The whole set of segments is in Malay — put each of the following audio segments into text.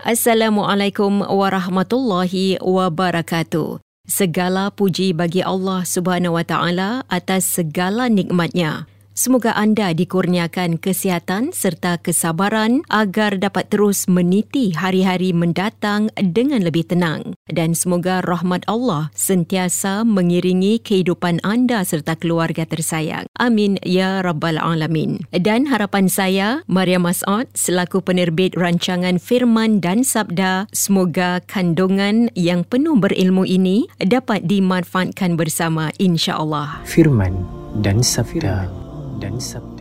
Assalamualaikum warahmatullahi wabarakatuh. Segala puji bagi Allah Subhanahu wa taala atas segala nikmatnya. Semoga anda dikurniakan kesihatan serta kesabaran agar dapat terus meniti hari-hari mendatang dengan lebih tenang. Dan semoga rahmat Allah sentiasa mengiringi kehidupan anda serta keluarga tersayang. Amin ya Rabbal Alamin. Dan harapan saya, Maria Mas'ud selaku penerbit rancangan Firman dan Sabda, semoga kandungan yang penuh berilmu ini dapat dimanfaatkan bersama insya-Allah. Firman dan Sabda. Firman dan sabda.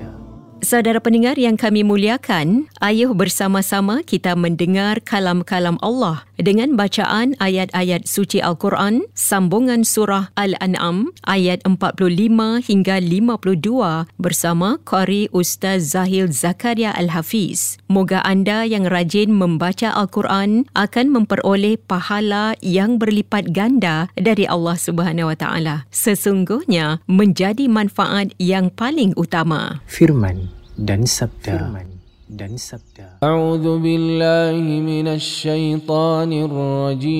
Saudara pendengar yang kami muliakan, ayuh bersama-sama kita mendengar kalam-kalam Allah dengan bacaan ayat-ayat suci Al-Quran, sambungan surah Al-An'am ayat 45 hingga 52 bersama Qari Ustaz Zahil Zakaria Al-Hafiz. Moga anda yang rajin membaca Al-Quran akan memperoleh pahala yang berlipat ganda dari Allah Subhanahu Wa Taala. Sesungguhnya menjadi manfaat yang paling utama. Firman dan sabda. Dan sabda. A'udzu billahi minasy syaithanir rajim.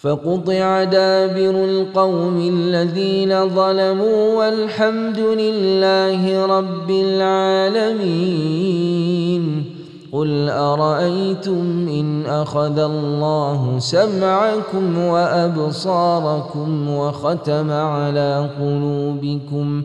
فقطع دابر القوم الذين ظلموا والحمد لله رب العالمين قل أرأيتم إن أخذ الله سمعكم وأبصاركم وختم على قلوبكم ۖ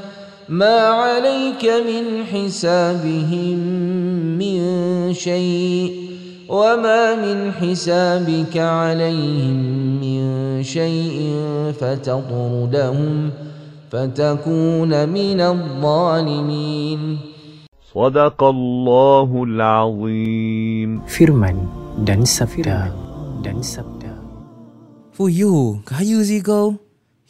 ما عليك من حسابهم من شيء وما من حسابك عليهم من شيء فتطردهم فتكون من الظالمين صدق الله العظيم Firman dan sabda dan sabda. Fuyo, kaya sih kau.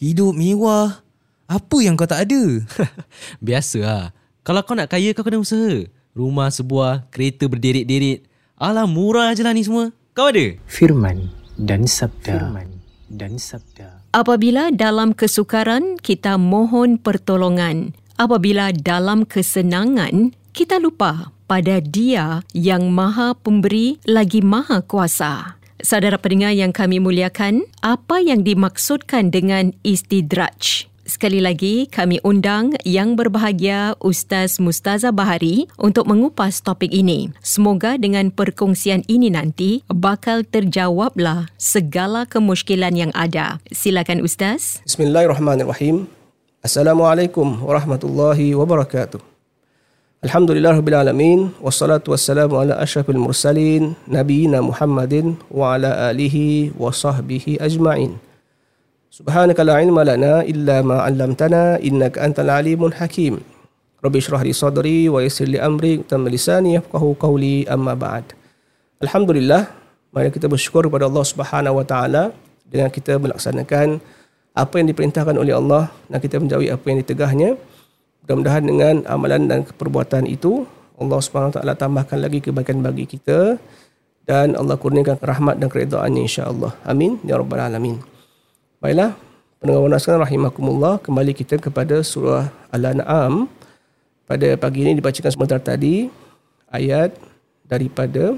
Hidup mewah. Apa yang kau tak ada? Biasa lah. Kalau kau nak kaya kau kena usaha. Rumah sebuah, kereta berderet-deret. Alah murah je lah ni semua. Kau ada? Firman dan sabda. Firman dan sabda. Apabila dalam kesukaran, kita mohon pertolongan. Apabila dalam kesenangan, kita lupa pada dia yang maha pemberi lagi maha kuasa. Saudara pendengar yang kami muliakan, apa yang dimaksudkan dengan istidraj? Sekali lagi, kami undang yang berbahagia Ustaz Mustaza Bahari untuk mengupas topik ini. Semoga dengan perkongsian ini nanti bakal terjawablah segala kemusykilan yang ada. Silakan Ustaz. Bismillahirrahmanirrahim. Assalamualaikum warahmatullahi wabarakatuh. Alhamdulillah Rabbil Alamin Wassalatu wassalamu ala ashrafil mursalin Nabiina Muhammadin Wa ala alihi wa sahbihi ajma'in Subhanaka la lana illa ma 'allamtana innaka antal alimun hakim Rabbi shrah li sadri wa yassir li amri Tamma lisani yafqahu qawli amma ba'd Alhamdulillah Mari kita bersyukur kepada Allah Subhanahu wa taala dengan kita melaksanakan apa yang diperintahkan oleh Allah dan kita menjauhi apa yang ditegahnya Mudah-mudahan dengan amalan dan perbuatan itu Allah SWT tambahkan lagi kebaikan bagi kita dan Allah kurniakan rahmat dan keredaannya insya-Allah. Amin ya rabbal alamin. Baiklah, pendengar wanas rahimakumullah, kembali kita kepada surah Al-An'am. Pada pagi ini dibacakan sebentar tadi ayat daripada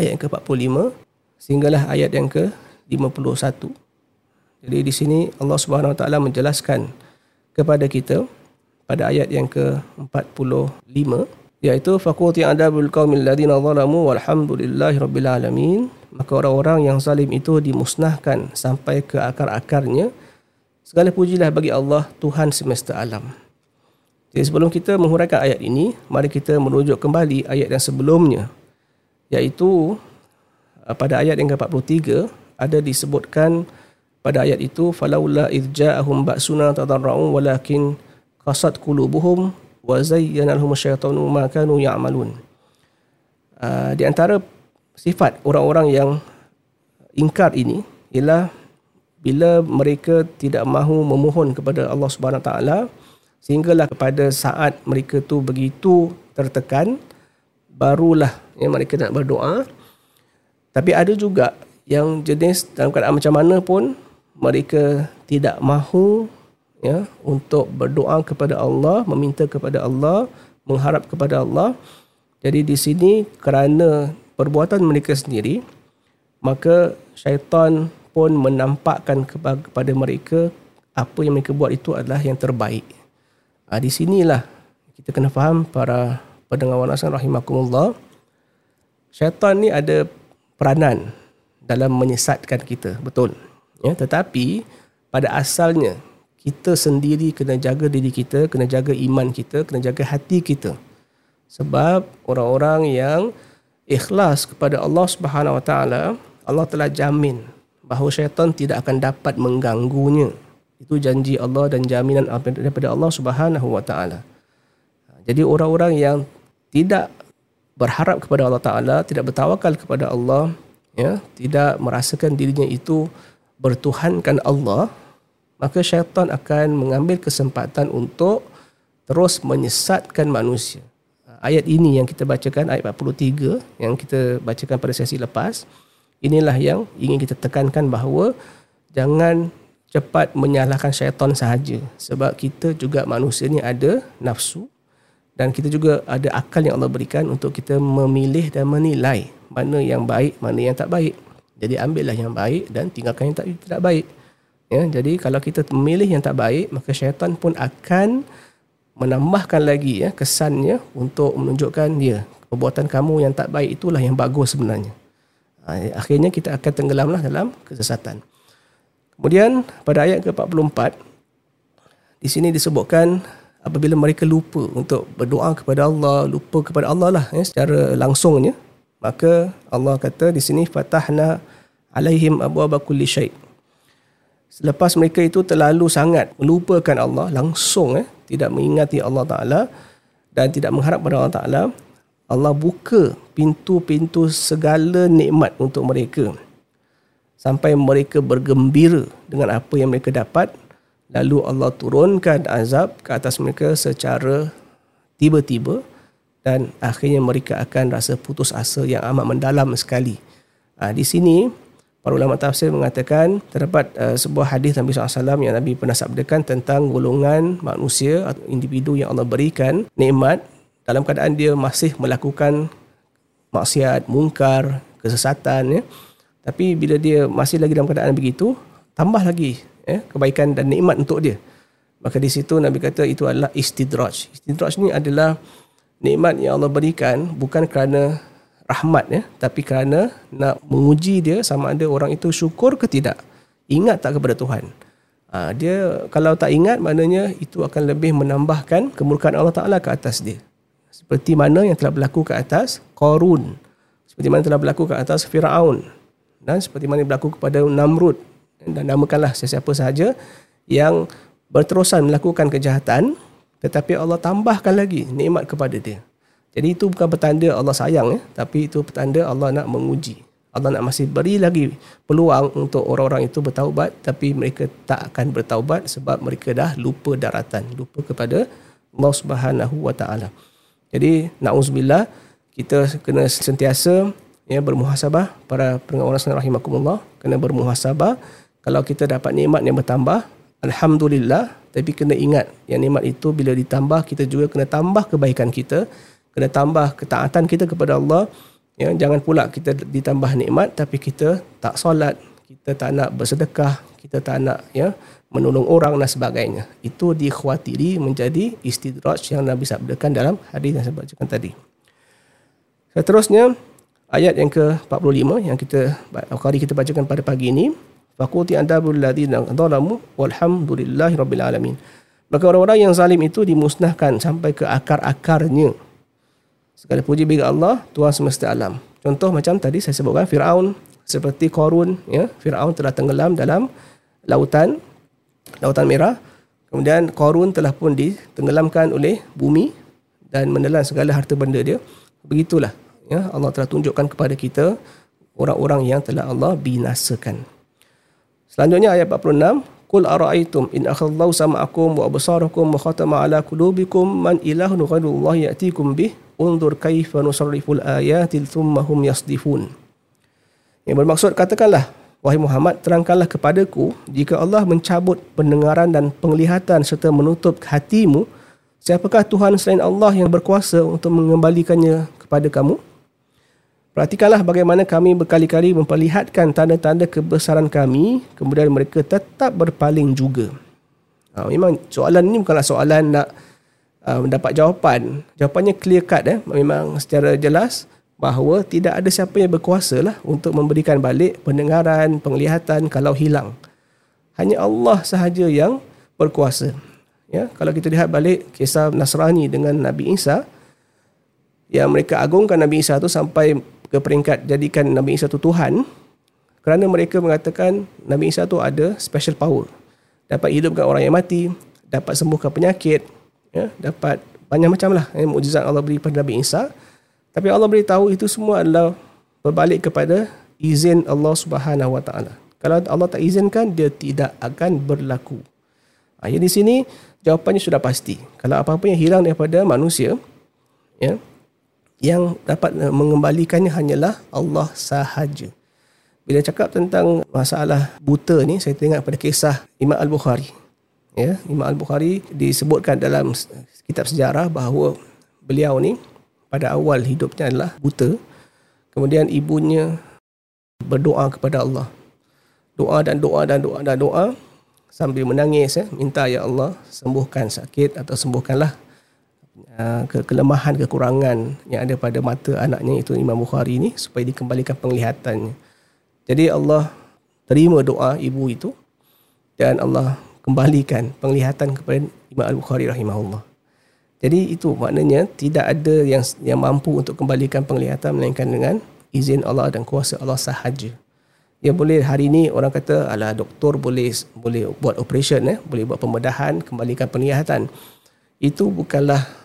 ayat yang ke-45 sehinggalah ayat yang ke-51. Jadi di sini Allah Subhanahu Wa Taala menjelaskan kepada kita pada ayat yang ke-45 iaitu faqut yang ada bil qaumil ladina zalamu walhamdulillahi rabbil alamin maka orang-orang yang zalim itu dimusnahkan sampai ke akar-akarnya. Segala pujilah bagi Allah Tuhan semesta alam. Jadi sebelum kita menghuraikan ayat ini mari kita merujuk kembali ayat yang sebelumnya. Iaitu uh, pada ayat yang ke-43 ada disebutkan pada ayat itu falaula idja'ahum ba'suna tadarra'u walakin qasat qulubuhum wa zayyana lahum asyaitanu ma kanu ya'malun. Uh, di antara sifat orang-orang yang ingkar ini ialah bila mereka tidak mahu memohon kepada Allah Subhanahu taala sehinggalah kepada saat mereka tu begitu tertekan barulah ya, mereka nak berdoa tapi ada juga yang jenis dalam keadaan macam mana pun mereka tidak mahu ya untuk berdoa kepada Allah, meminta kepada Allah, mengharap kepada Allah. Jadi di sini kerana perbuatan mereka sendiri, maka syaitan pun menampakkan kepada mereka apa yang mereka buat itu adalah yang terbaik. Ha, di sinilah kita kena faham para pendengar wanasan rahimakumullah. Syaitan ni ada peranan dalam menyesatkan kita, betul. Ya, tetapi pada asalnya kita sendiri kena jaga diri kita, kena jaga iman kita, kena jaga hati kita. Sebab orang-orang yang ikhlas kepada Allah Subhanahu Wa Taala, Allah telah jamin bahawa syaitan tidak akan dapat mengganggunya. Itu janji Allah dan jaminan daripada Allah Subhanahu Wa Taala. Jadi orang-orang yang tidak berharap kepada Allah Taala, tidak bertawakal kepada Allah, ya, tidak merasakan dirinya itu bertuhankan Allah, maka syaitan akan mengambil kesempatan untuk terus menyesatkan manusia. Ayat ini yang kita bacakan, ayat 43 yang kita bacakan pada sesi lepas, inilah yang ingin kita tekankan bahawa jangan cepat menyalahkan syaitan sahaja. Sebab kita juga manusia ni ada nafsu dan kita juga ada akal yang Allah berikan untuk kita memilih dan menilai mana yang baik, mana yang tak baik. Jadi ambillah yang baik dan tinggalkan yang tak, tidak baik. Ya, jadi kalau kita memilih yang tak baik, maka syaitan pun akan menambahkan lagi ya kesannya untuk menunjukkan ya perbuatan kamu yang tak baik itulah yang bagus sebenarnya. Ha, akhirnya kita akan tenggelamlah dalam kesesatan. Kemudian pada ayat ke-44 di sini disebutkan apabila mereka lupa untuk berdoa kepada Allah, lupa kepada Allah lah ya, secara langsungnya maka Allah kata di sini fatahna alaihim abwaaba kulli syai' Selepas mereka itu terlalu sangat melupakan Allah langsung eh tidak mengingati Allah Taala dan tidak mengharap pada Allah Taala Allah buka pintu-pintu segala nikmat untuk mereka sampai mereka bergembira dengan apa yang mereka dapat lalu Allah turunkan azab ke atas mereka secara tiba-tiba dan akhirnya mereka akan rasa putus asa yang amat mendalam sekali. Ha, di sini para ulama tafsir mengatakan terdapat uh, sebuah hadis Nabi SAW yang Nabi pernah sabdakan tentang golongan manusia atau individu yang Allah berikan nikmat dalam keadaan dia masih melakukan maksiat, mungkar, kesesatan ya. Tapi bila dia masih lagi dalam keadaan begitu, tambah lagi ya, kebaikan dan nikmat untuk dia. Maka di situ Nabi kata itu adalah istidraj. Istidraj ni adalah nikmat yang Allah berikan bukan kerana rahmat ya. Tapi kerana nak menguji dia sama ada orang itu syukur ke tidak? Ingat tak kepada Tuhan? Ha, dia kalau tak ingat maknanya itu akan lebih menambahkan kemurkaan Allah Taala ke atas dia. Seperti mana yang telah berlaku ke atas Qarun. Seperti mana telah berlaku ke atas Firaun. Dan seperti mana berlaku kepada Namrud. Dan namakanlah sesiapa sahaja yang berterusan melakukan kejahatan tetapi Allah tambahkan lagi nikmat kepada dia jadi itu bukan petanda Allah sayang ya, tapi itu petanda Allah nak menguji. Allah nak masih beri lagi peluang untuk orang-orang itu bertaubat tapi mereka tak akan bertaubat sebab mereka dah lupa daratan, lupa kepada Allah Subhanahu wa taala. Jadi nauzubillah kita kena sentiasa ya bermuhasabah. Para pendengar orang rahimakumullah kena bermuhasabah. Kalau kita dapat nikmat yang bertambah alhamdulillah. Tapi kena ingat yang nikmat itu bila ditambah kita juga kena tambah kebaikan kita kena tambah ketaatan kita kepada Allah. Ya jangan pula kita ditambah nikmat tapi kita tak solat kita tak nak bersedekah kita tak nak ya menolong orang dan sebagainya. Itu dikhawatiri menjadi istidraj yang Nabi sabdakan dalam hadis yang saya bacakan tadi. Seterusnya ayat yang ke-45 yang kita kali kita bacakan pada pagi ini. Faquti andabul ladina zalamu walhamdulillahi rabbil alamin. Maka orang-orang yang zalim itu dimusnahkan sampai ke akar-akarnya Segala puji bagi Allah, Tuhan semesta alam. Contoh macam tadi saya sebutkan Firaun seperti Qarun, ya. Firaun telah tenggelam dalam lautan lautan merah. Kemudian Qarun telah pun ditenggelamkan oleh bumi dan menelan segala harta benda dia. Begitulah, ya. Allah telah tunjukkan kepada kita orang-orang yang telah Allah binasakan. Selanjutnya ayat 46, Qul ara'aytum in akhadallahu sam'akum wa absarakum wa khatama ala qulubikum man ilahun ghairullahi ya'tikum bih undur kaifa nusarriful ayatil thumma hum yasdifun. Yang bermaksud katakanlah wahai Muhammad terangkanlah kepadaku jika Allah mencabut pendengaran dan penglihatan serta menutup hatimu siapakah Tuhan selain Allah yang berkuasa untuk mengembalikannya kepada kamu? Perhatikanlah bagaimana kami berkali-kali memperlihatkan tanda-tanda kebesaran kami kemudian mereka tetap berpaling juga. Ha, memang soalan ini bukanlah soalan nak uh, mendapat jawapan. Jawapannya clear cut eh. Memang secara jelas bahawa tidak ada siapa yang berkuasa lah untuk memberikan balik pendengaran, penglihatan kalau hilang. Hanya Allah sahaja yang berkuasa. Ya, kalau kita lihat balik kisah Nasrani dengan Nabi Isa, yang mereka agungkan Nabi Isa tu sampai ke peringkat jadikan Nabi Isa tu Tuhan, kerana mereka mengatakan Nabi Isa tu ada special power. Dapat hidupkan orang yang mati, dapat sembuhkan penyakit, ya, dapat banyak macam lah eh, mukjizat Allah beri pada Nabi Isa. Tapi Allah beritahu itu semua adalah berbalik kepada izin Allah Subhanahu Wa Taala. Kalau Allah tak izinkan, dia tidak akan berlaku. Ha, di sini jawapannya sudah pasti. Kalau apa-apa yang hilang daripada manusia, ya, yang dapat eh, mengembalikannya hanyalah Allah sahaja. Bila cakap tentang masalah buta ni, saya teringat pada kisah Imam Al-Bukhari. Ya Imam Al-Bukhari disebutkan dalam kitab sejarah bahawa beliau ni pada awal hidupnya adalah buta. Kemudian ibunya berdoa kepada Allah. Doa dan doa dan doa dan doa sambil menangis ya minta ya Allah sembuhkan sakit atau sembuhkanlah uh, kelemahan kekurangan yang ada pada mata anaknya itu Imam Bukhari ini supaya dikembalikan penglihatannya jadi Allah terima doa ibu itu dan Allah kembalikan penglihatan kepada Imam Al-Bukhari rahimahullah. Jadi itu maknanya tidak ada yang yang mampu untuk kembalikan penglihatan melainkan dengan izin Allah dan kuasa Allah sahaja. Ya boleh hari ini orang kata ala doktor boleh boleh buat operation eh, boleh buat pembedahan kembalikan penglihatan. Itu bukanlah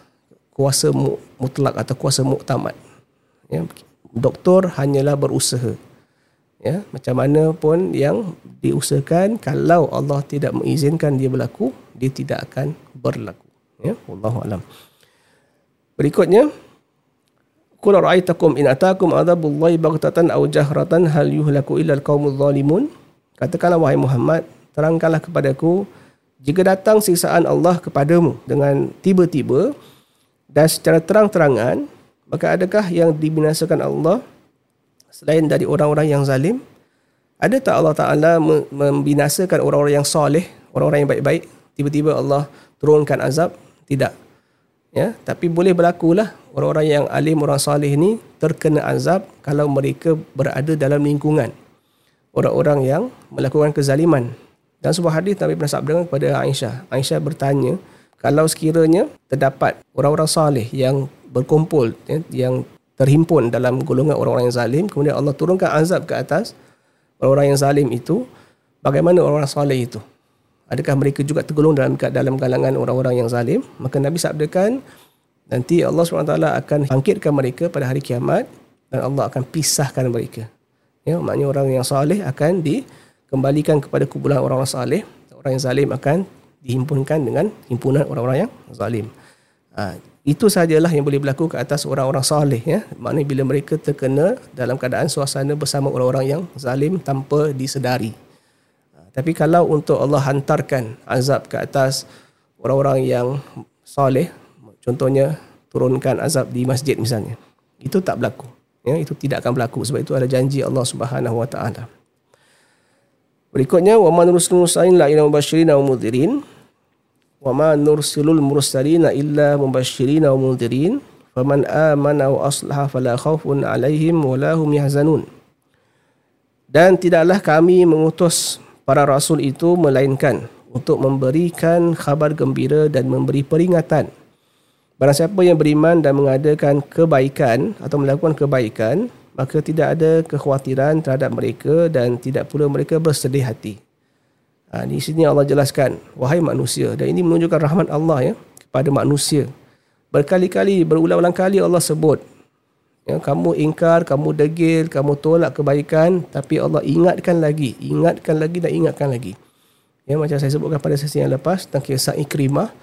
kuasa mutlak atau kuasa muktamad. Ya, doktor hanyalah berusaha. Ya, macam mana pun yang diusahakan kalau Allah tidak mengizinkan dia berlaku, dia tidak akan berlaku. Ya, wallahu alam. Berikutnya Qul ra'aitakum in atakum adzabullahi baghtatan aw jahratan hal yuhlaku illa alqaumul zalimun. Katakanlah wahai Muhammad, terangkanlah kepadaku jika datang siksaan Allah kepadamu dengan tiba-tiba dan secara terang-terangan, maka adakah yang dibinasakan Allah selain dari orang-orang yang zalim? Ada tak Allah Ta'ala membinasakan orang-orang yang soleh, orang-orang yang baik-baik? Tiba-tiba Allah turunkan azab tidak. Ya, tapi boleh berlaku lah orang-orang yang alim, orang salih ni terkena azab kalau mereka berada dalam lingkungan orang-orang yang melakukan kezaliman. Dan sebuah hadis Nabi pernah sabda kepada Aisyah. Aisyah bertanya, kalau sekiranya terdapat orang-orang salih yang berkumpul, ya, yang terhimpun dalam golongan orang-orang yang zalim, kemudian Allah turunkan azab ke atas orang-orang yang zalim itu, bagaimana orang-orang salih itu? adakah mereka juga tergolong dalam dalam kalangan orang-orang yang zalim? Maka nabi sabdakan nanti Allah SWT akan bangkitkan mereka pada hari kiamat dan Allah akan pisahkan mereka. Ya maknanya orang yang saleh akan dikembalikan kepada kumpulan orang-orang saleh orang yang zalim akan dihimpunkan dengan himpunan orang-orang yang zalim ha, itu sajalah yang boleh berlaku ke atas orang-orang saleh ya maknanya bila mereka terkena dalam keadaan suasana bersama orang-orang yang zalim tanpa disedari tapi kalau untuk Allah hantarkan azab ke atas orang-orang yang soleh, contohnya turunkan azab di masjid misalnya, itu tak berlaku. Ya, itu tidak akan berlaku sebab itu ada janji Allah Subhanahu Wa Taala. Berikutnya wa man nursilul mursalin la ilaha mubasyirin wa mudhirin wa ma nursilul mursalin illa mubasyirin wa mudhirin faman amana wa aslaha fala khaufun alaihim wa la hum yahzanun. Dan tidaklah kami mengutus para rasul itu melainkan untuk memberikan khabar gembira dan memberi peringatan. Barang siapa yang beriman dan mengadakan kebaikan atau melakukan kebaikan, maka tidak ada kekhawatiran terhadap mereka dan tidak pula mereka bersedih hati. Ha, di sini Allah jelaskan, wahai manusia, dan ini menunjukkan rahmat Allah ya kepada manusia. Berkali-kali, berulang-ulang kali Allah sebut, Ya, kamu ingkar, kamu degil, kamu tolak kebaikan, tapi Allah ingatkan lagi, ingatkan lagi dan ingatkan lagi. Ya, macam saya sebutkan pada sesi yang lepas tentang kisah Ikrimah,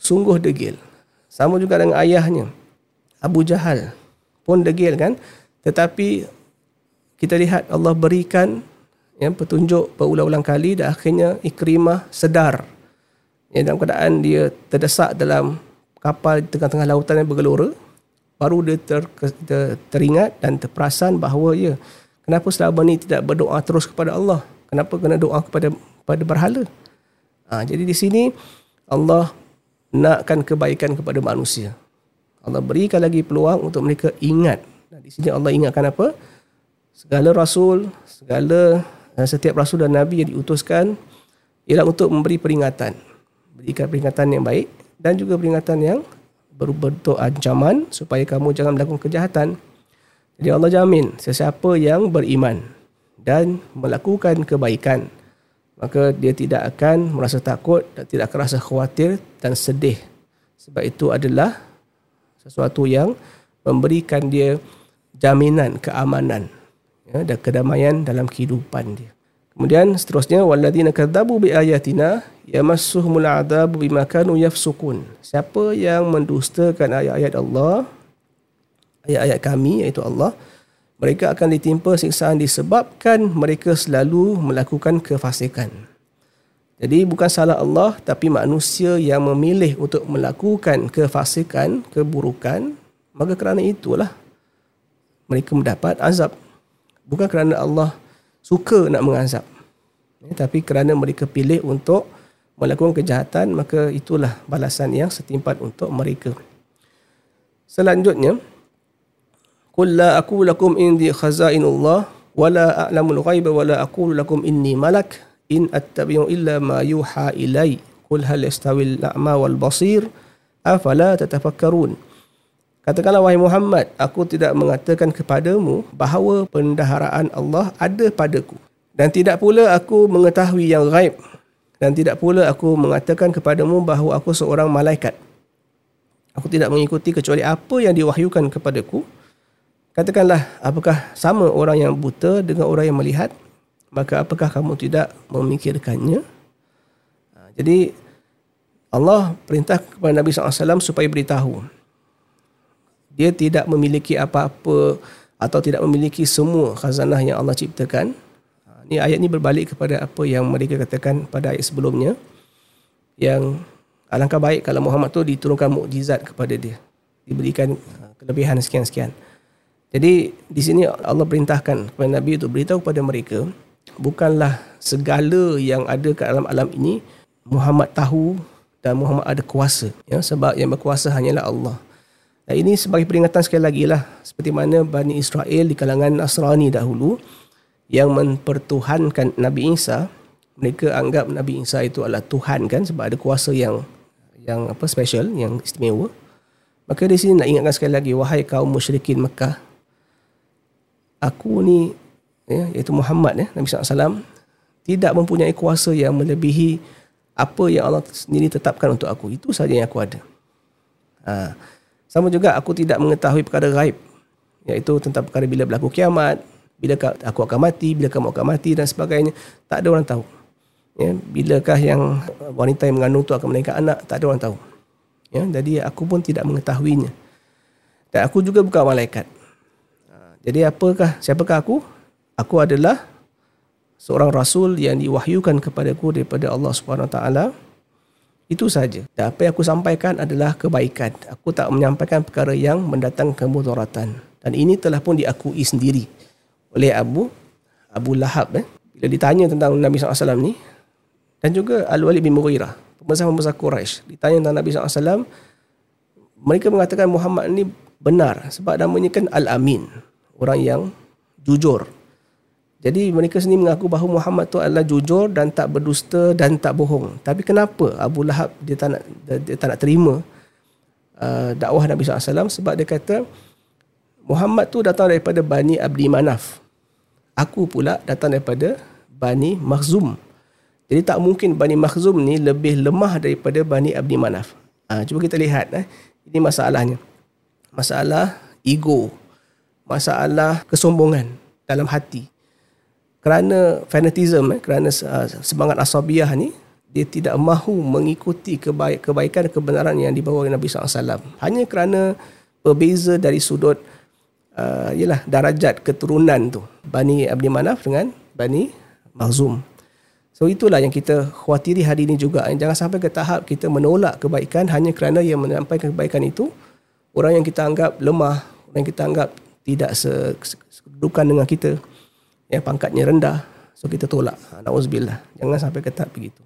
sungguh degil. Sama juga dengan ayahnya, Abu Jahal pun degil kan, tetapi kita lihat Allah berikan yang petunjuk berulang-ulang kali dan akhirnya Ikrimah sedar. Ya, dalam keadaan dia terdesak dalam kapal di tengah-tengah lautan yang bergelora, baru dia ter, ter, teringat dan terperasan bahawa ya kenapa selama ni tidak berdoa terus kepada Allah? Kenapa kena doa kepada pada berhala? Ha, jadi di sini Allah nakkan kebaikan kepada manusia. Allah berikan lagi peluang untuk mereka ingat. Di sini Allah ingatkan apa? Segala rasul segala setiap rasul dan nabi yang diutuskan ialah untuk memberi peringatan berikan peringatan yang baik dan juga peringatan yang berbentuk ancaman supaya kamu jangan melakukan kejahatan. Jadi Allah jamin sesiapa yang beriman dan melakukan kebaikan maka dia tidak akan merasa takut dan tidak akan rasa khawatir dan sedih. Sebab itu adalah sesuatu yang memberikan dia jaminan keamanan ya, dan kedamaian dalam kehidupan dia. Kemudian seterusnya walladzina kadzabu bi ayatina yamassuhumul adabu bima kanu yafsukun. Siapa yang mendustakan ayat-ayat Allah, ayat-ayat kami iaitu Allah, mereka akan ditimpa siksaan disebabkan mereka selalu melakukan kefasikan. Jadi bukan salah Allah tapi manusia yang memilih untuk melakukan kefasikan, keburukan, maka kerana itulah mereka mendapat azab. Bukan kerana Allah suka nak mengazab. Ya, tapi kerana mereka pilih untuk melakukan kejahatan, maka itulah balasan yang setimpat untuk mereka. Selanjutnya, Qul la aku lakum indi khazainullah wa la a'lamul ghaiba wa la aqulu lakum inni malak in attabi'u illa ma yuha ilai. Qul hal yastawil a'ma wal basir afala tatafakkarun Katakanlah wahai Muhammad, aku tidak mengatakan kepadamu bahawa pendaharaan Allah ada padaku. Dan tidak pula aku mengetahui yang gaib. Dan tidak pula aku mengatakan kepadamu bahawa aku seorang malaikat. Aku tidak mengikuti kecuali apa yang diwahyukan kepadaku. Katakanlah, apakah sama orang yang buta dengan orang yang melihat? Maka apakah kamu tidak memikirkannya? Jadi, Allah perintah kepada Nabi SAW supaya beritahu dia tidak memiliki apa-apa atau tidak memiliki semua khazanah yang Allah ciptakan. Ha, ini ayat ini berbalik kepada apa yang mereka katakan pada ayat sebelumnya yang alangkah baik kalau Muhammad tu diturunkan mukjizat kepada dia, diberikan ha, kelebihan sekian-sekian. Jadi di sini Allah perintahkan kepada Nabi untuk beritahu kepada mereka bukanlah segala yang ada ke dalam alam ini Muhammad tahu dan Muhammad ada kuasa ya sebab yang berkuasa hanyalah Allah. Dan ini sebagai peringatan sekali lagi lah. Seperti mana Bani Israel di kalangan Nasrani dahulu yang mempertuhankan Nabi Isa. Mereka anggap Nabi Isa itu adalah Tuhan kan sebab ada kuasa yang yang apa special, yang istimewa. Maka di sini nak ingatkan sekali lagi, wahai kaum musyrikin Mekah, aku ni, ya, iaitu Muhammad, ya, Nabi SAW, tidak mempunyai kuasa yang melebihi apa yang Allah sendiri tetapkan untuk aku. Itu saja yang aku ada. Ha. Sama juga aku tidak mengetahui perkara gaib iaitu tentang perkara bila berlaku kiamat, bila aku akan mati, bila kamu akan mati dan sebagainya. Tak ada orang tahu. Ya, bilakah yang wanita yang mengandung tu akan melahirkan anak, tak ada orang tahu. Ya, jadi aku pun tidak mengetahuinya. Dan aku juga bukan malaikat. Ha, jadi apakah siapakah aku? Aku adalah seorang rasul yang diwahyukan kepadaku daripada Allah Subhanahu taala itu saja. Dan apa yang aku sampaikan adalah kebaikan. Aku tak menyampaikan perkara yang mendatangkan kemudaratan. Dan ini telah pun diakui sendiri oleh Abu Abu Lahab. Eh. Bila ditanya tentang Nabi SAW ni, dan juga Al-Walid bin Mughirah, pembesar-pembesar Quraisy ditanya tentang Nabi SAW, mereka mengatakan Muhammad ni benar sebab namanya kan Al-Amin. Orang yang jujur. Jadi mereka sendiri mengaku bahawa Muhammad tu adalah jujur dan tak berdusta dan tak bohong. Tapi kenapa Abu Lahab dia tak nak, dia tak nak terima uh, dakwah Nabi SAW sebab dia kata Muhammad tu datang daripada Bani Abdi Manaf. Aku pula datang daripada Bani Makhzum. Jadi tak mungkin Bani Makhzum ni lebih lemah daripada Bani Abdi Manaf. Uh, cuba kita lihat. Eh. Ini masalahnya. Masalah ego. Masalah kesombongan dalam hati kerana fanatism eh, kerana uh, semangat asabiah ni dia tidak mahu mengikuti kebaik, kebaikan kebenaran yang dibawa oleh Nabi SAW hanya kerana berbeza dari sudut uh, yalah, darajat keturunan tu Bani Abdi Manaf dengan Bani Mahzum so itulah yang kita khawatiri hari ini juga. Jangan sampai ke tahap kita menolak kebaikan hanya kerana yang menyampaikan kebaikan itu. Orang yang kita anggap lemah orang yang kita anggap tidak sekedudukan dengan kita yang pangkatnya rendah so kita tolak. Ha, nauzubillah jangan sampai ketat begitu.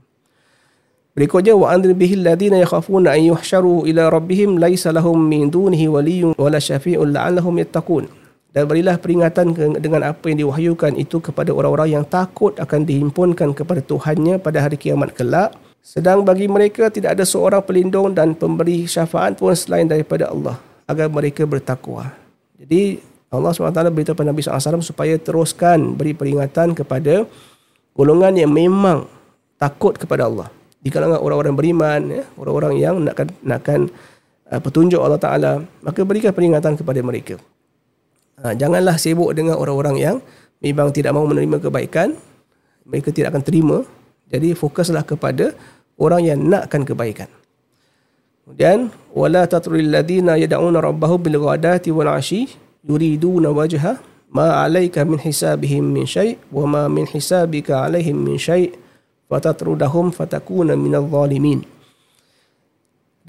Berikutnya wa anzir bihil ladina yakhafuna an yuhsharu ila rabbihim laisa lahum min dunihi waliyyun wala syafi'un la'allahum yattaqun. Dan berilah peringatan dengan apa yang diwahyukan itu kepada orang-orang yang takut akan dihimpunkan kepada Tuhannya pada hari kiamat kelak. Sedang bagi mereka tidak ada seorang pelindung dan pemberi syafaat pun selain daripada Allah agar mereka bertakwa. Jadi Allah SWT beritahu kepada Nabi SAW supaya teruskan beri peringatan kepada golongan yang memang takut kepada Allah. Di kalangan orang-orang beriman, ya, orang-orang yang nakkan, nakkan uh, petunjuk Allah Ta'ala, maka berikan peringatan kepada mereka. Ha, janganlah sibuk dengan orang-orang yang memang tidak mahu menerima kebaikan, mereka tidak akan terima. Jadi fokuslah kepada orang yang nakkan kebaikan. Kemudian, wala tatrul ladina yad'una rabbahum bil ghadati wal 'ashi yuriduna wajha ma alayka min hisabihim min syai' wa ma min hisabika alaihim min syai' fatatrudahum fatakuna minal zalimin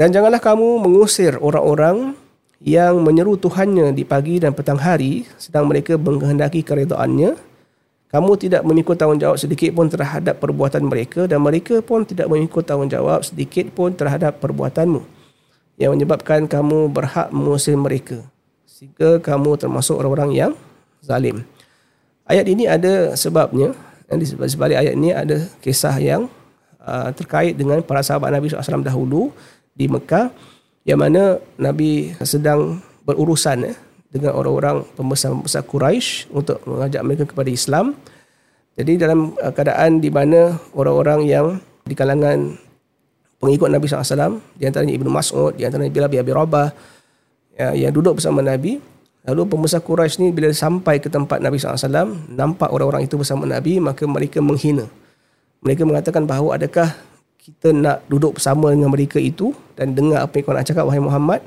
dan janganlah kamu mengusir orang-orang yang menyeru Tuhannya di pagi dan petang hari sedang mereka menghendaki keredaannya. Kamu tidak mengikut tanggungjawab sedikit pun terhadap perbuatan mereka dan mereka pun tidak mengikut tanggungjawab sedikit pun terhadap perbuatanmu yang menyebabkan kamu berhak mengusir mereka sehingga kamu termasuk orang-orang yang zalim. Ayat ini ada sebabnya dan di sebalik ayat ini ada kisah yang uh, terkait dengan para sahabat Nabi SAW dahulu di Mekah yang mana Nabi sedang berurusan eh, dengan orang-orang pembesar-pembesar Quraisy untuk mengajak mereka kepada Islam. Jadi dalam uh, keadaan di mana orang-orang yang di kalangan pengikut Nabi SAW, di antaranya Ibnu Mas'ud, di antaranya Bilal bin Abi Rabah, ya, yang duduk bersama Nabi, lalu pembesar Quraisy ni bila sampai ke tempat Nabi SAW, nampak orang-orang itu bersama Nabi, maka mereka menghina. Mereka mengatakan bahawa adakah kita nak duduk bersama dengan mereka itu dan dengar apa yang kau nak cakap wahai Muhammad.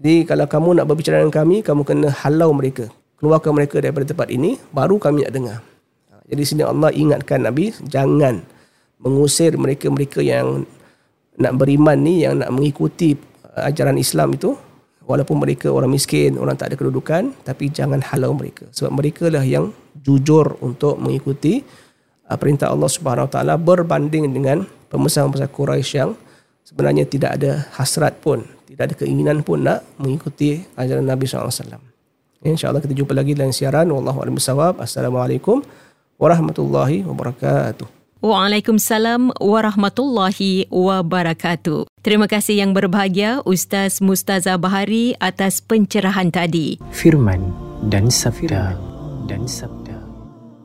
Jadi kalau kamu nak berbicara dengan kami, kamu kena halau mereka. Keluarkan mereka daripada tempat ini, baru kami nak dengar. Ha, jadi sini Allah ingatkan Nabi, jangan mengusir mereka-mereka yang nak beriman ni, yang nak mengikuti uh, ajaran Islam itu, walaupun mereka orang miskin, orang tak ada kedudukan, tapi jangan halau mereka. Sebab mereka lah yang jujur untuk mengikuti uh, perintah Allah Subhanahu Wa Taala berbanding dengan pembesar-pembesar Quraisy yang sebenarnya tidak ada hasrat pun, tidak ada keinginan pun nak mengikuti ajaran Nabi SAW. InsyaAllah kita jumpa lagi dalam siaran. Wallahu a'lam bishawab. Assalamualaikum warahmatullahi wabarakatuh. Waalaikumsalam warahmatullahi wabarakatuh. Terima kasih yang berbahagia Ustaz Mustaza Bahari atas pencerahan tadi. Firman dan sabda dan sabda.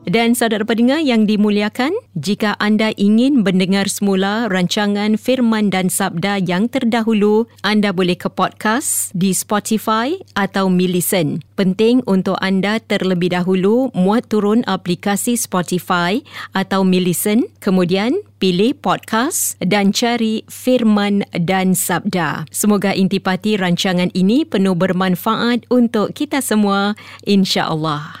Dan saudara pendengar yang dimuliakan, jika anda ingin mendengar semula rancangan Firman dan Sabda yang terdahulu, anda boleh ke podcast di Spotify atau Millicent. Penting untuk anda terlebih dahulu muat turun aplikasi Spotify atau Millicent, kemudian pilih podcast dan cari Firman dan Sabda. Semoga intipati rancangan ini penuh bermanfaat untuk kita semua, insya-Allah.